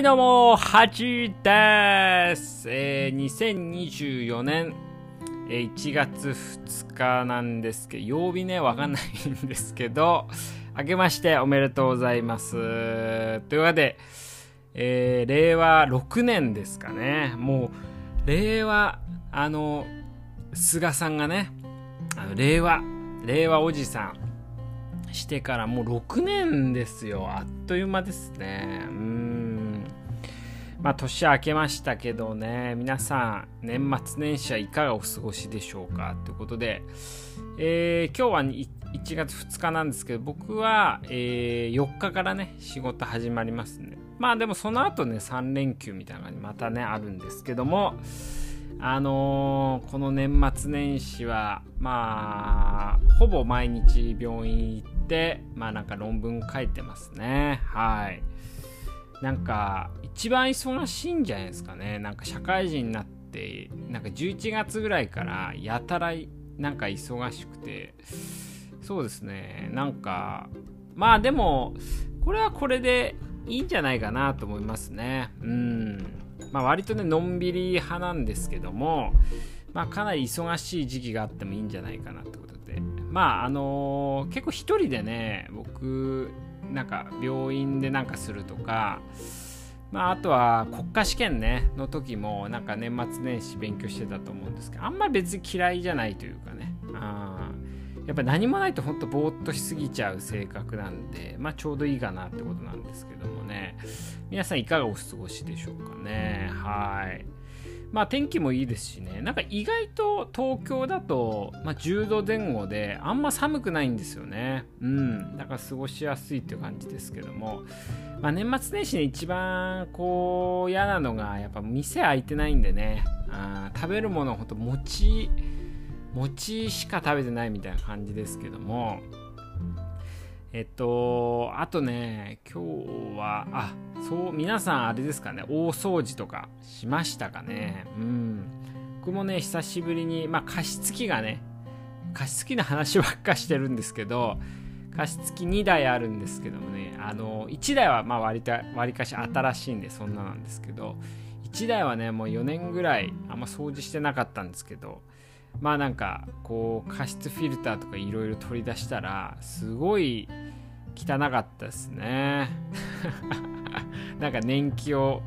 はいどうも、ハチです。えー、2024年、えー、1月2日なんですけど、曜日ね、わかんないんですけど、明けましておめでとうございます。というわけで、えー、令和6年ですかね。もう、令和、あの、菅さんがね、あの令和、令和おじさんしてからもう6年ですよ。あっという間ですね。うんまあ、年明けましたけどね、皆さん、年末年始はいかがお過ごしでしょうかということで、えー、今日は1月2日なんですけど、僕は、えー、4日からね、仕事始まりますね。まあでもその後ね、3連休みたいなのがまたね、あるんですけども、あのー、この年末年始は、まあ、ほぼ毎日病院行って、まあなんか論文書いてますね。はい。なんか一番忙しいんじゃないですかね。なんか社会人になってなんか11月ぐらいからやたらなんか忙しくて。そうですね。なんかまあでもこれはこれでいいんじゃないかなと思いますね。うん。まあ割とねのんびり派なんですけどもまあかなり忙しい時期があってもいいんじゃないかなってことで。まああのー、結構一人でね僕なんか病院でなんかするとか、まあ、あとは国家試験ねの時もなんか年末年始勉強してたと思うんですけどあんまり別に嫌いじゃないというかね。あやっぱ何もないとほんとぼーっとしすぎちゃう性格なんでまあちょうどいいかなってことなんですけどもね。皆さんいかがお過ごしでしょうかね。はい。まあ天気もいいですしね、なんか意外と東京だと、まあ、10度前後であんま寒くないんですよね。うん。だから過ごしやすいっていう感じですけども、まあ、年末年始で一番こう嫌なのがやっぱ店開いてないんでね、あ食べるものほんと餅、餅しか食べてないみたいな感じですけども、えっと、あとね、今日は、あ、そう、皆さんあれですかね、大掃除とかしましたかね。うん。僕もね、久しぶりに、まあ、加湿器がね、加湿器の話ばっかしてるんですけど、加湿器2台あるんですけどもね、あの、1台はまあ割か割かし新しいんでそんななんですけど、1台はね、もう4年ぐらいあんま掃除してなかったんですけど、まあなんかこう加湿フィルターとかいろいろ取り出したらすごい汚かったですね。なんか年季を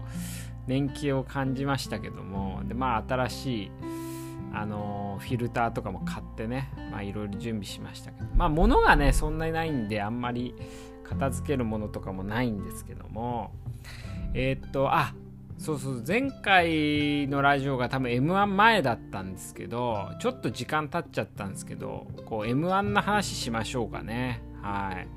年季を感じましたけども。でまあ新しいあのフィルターとかも買ってねいろいろ準備しましたけど。まあ物がねそんなにないんであんまり片付けるものとかもないんですけども。えー、っとあそうそう前回のラジオが多分 M1 前だったんですけどちょっと時間経っちゃったんですけどこう M1 の話しましょうかね。はい。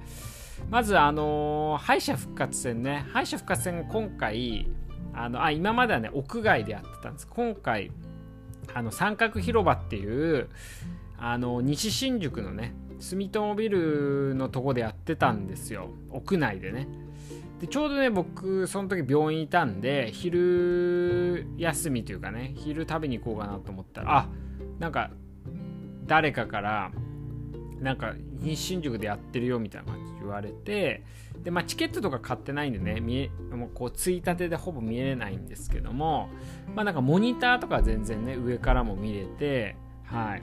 まずあのー、敗者復活戦ね。敗者復活戦今回あのあ今まではね屋外でやってたんです。今回あの三角広場っていうあの西新宿のね住友ビルのとこでやってたんですよ。屋内でね。でちょうどね僕その時病院いたんで昼休みというかね昼食べに行こうかなと思ったらあなんか誰かからなんか西新宿でやってるよみたいな感じで言われてで、まあ、チケットとか買ってないんでね見えもうこうついたてでほぼ見えないんですけどもまあなんかモニターとか全然ね上からも見れてはい。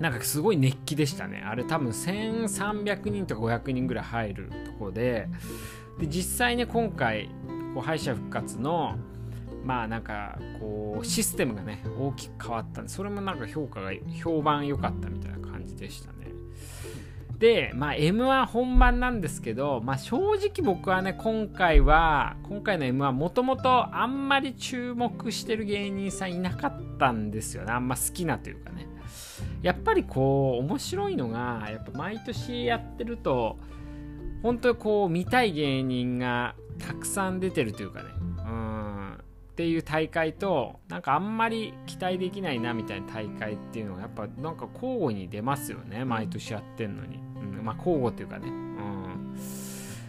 なんかすごい熱気でしたね。あれ多分1300人とか500人ぐらい入るとこでで実際ね今回こう敗者復活のまあなんかこうシステムがね大きく変わったんでそれもなんか評価が評判良かったみたいな感じでしたね。でまあ M1 本番なんですけど、まあ、正直僕はね今回は今回の M1 もともとあんまり注目してる芸人さんいなかったんですよね。あんま好きなというかね。やっぱりこう面白いのがやっぱ毎年やってると本当にこう見たい芸人がたくさん出てるというかね。うん。っていう大会となんかあんまり期待できないなみたいな大会っていうのがやっぱなんか交互に出ますよね。毎年やってんのに、うん、まあ交互っていうかね。うん。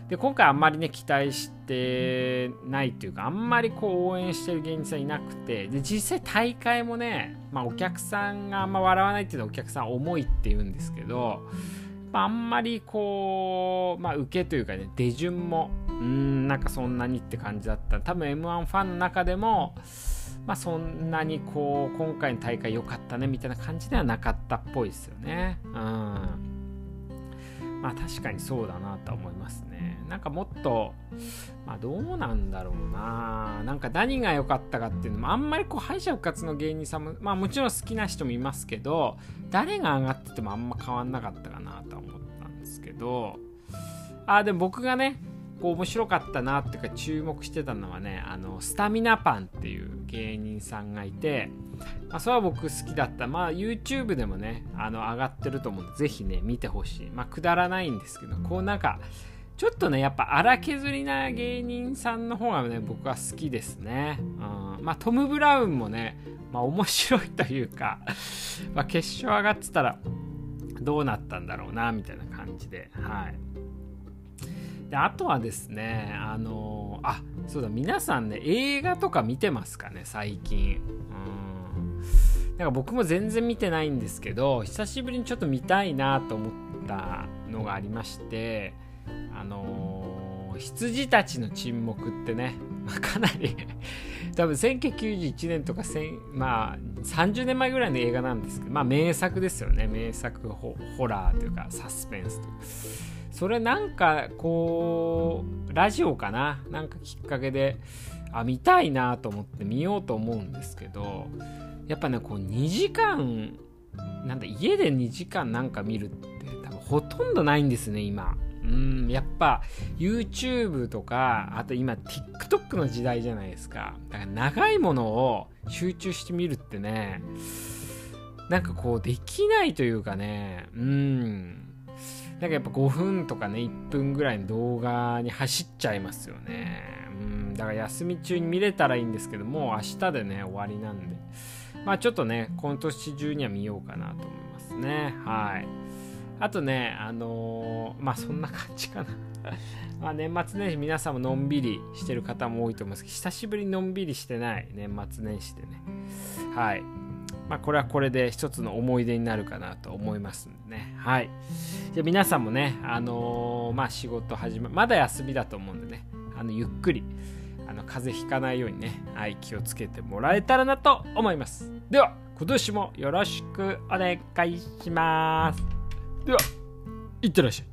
で今回あんまりね期待してないっていうかあんまりこう応援してる芸人さんいなくて。で実際大会もねまあお客さんがあんま笑わないっていうのはお客さん重いって言うんですけどまあ、あんまりこう、まあ、受けというかね、出順もうんなんかそんなにって感じだった。多分 m 1ファンの中でもまあそんなにこう今回の大会良かったねみたいな感じではなかったっぽいですよね。うん。まあ確かにそうだなと思いますね。なんかもっとまあどうなんだろうな。なんか何が良かったかっていうのもあんまりこう敗者復活の芸人さんもまあもちろん好きな人もいますけど誰が上がっててもあんま変わんなかったかなとは思ったんですけど。あでも僕がねこう面白かったなっていうか注目してたのはねあのスタミナパンっていう芸人さんがいて、まあ、それは僕好きだった。まあ YouTube でもねあの上がってると思うんでぜひね見てほしい。まあくだらないんですけどこうなんかちょっとねやっぱ荒削りな芸人さんの方がね僕は好きですね、うん、まあトム・ブラウンもねまあ面白いというかまあ決勝上がってたらどうなったんだろうなみたいな感じで。はい。であとはですねあのあそうだ皆さんね映画とか見てますかね最近。うん。なんか僕も全然見てないんですけど久しぶりにちょっと見たいなと思ったのがありましてあの羊たちの沈黙ってね、まあ、かなり 多分1991年とかまあ30年前ぐらいの映画なんですけどまあ名作ですよね。名作ホラーというかサスペンスというか。それなんかこうラジオかな？なんかきっかけであ見たいなと思って見ようと思うんですけどやっぱねこう2時間なんだ家で2時間なんか見るって多分ほとんどないんですね今。うんやっぱ YouTube とかあと今 TikTok の時代じゃないですか。だから長いものを集中して見るってねなんかこうできないというかねうん。なんかやっぱ5分とかね、1分ぐらいの動画に走っちゃいますよね。うん、だから休み中に見れたらいいんですけどもう、明日でね、終わりなんで。まあちょっとね、今年中には見ようかなと思いますね。はい。あとね、あのー、まあそんな感じかな。まあ年末年始皆さんものんびりしてる方も多いと思いますけど、久しぶりのんびりしてない年末年始でね。はい。まあ、これはこれで一つの思い出になるかなと思いますんでね。はい。じゃあ皆さんもね、あのー、まあ、仕事始ま、まだ休みだと思うんでね、あの、ゆっくり、あの、風邪ひかないようにね、はい、気をつけてもらえたらなと思います。では、今年もよろしくお願いします。では、いってらっしゃい。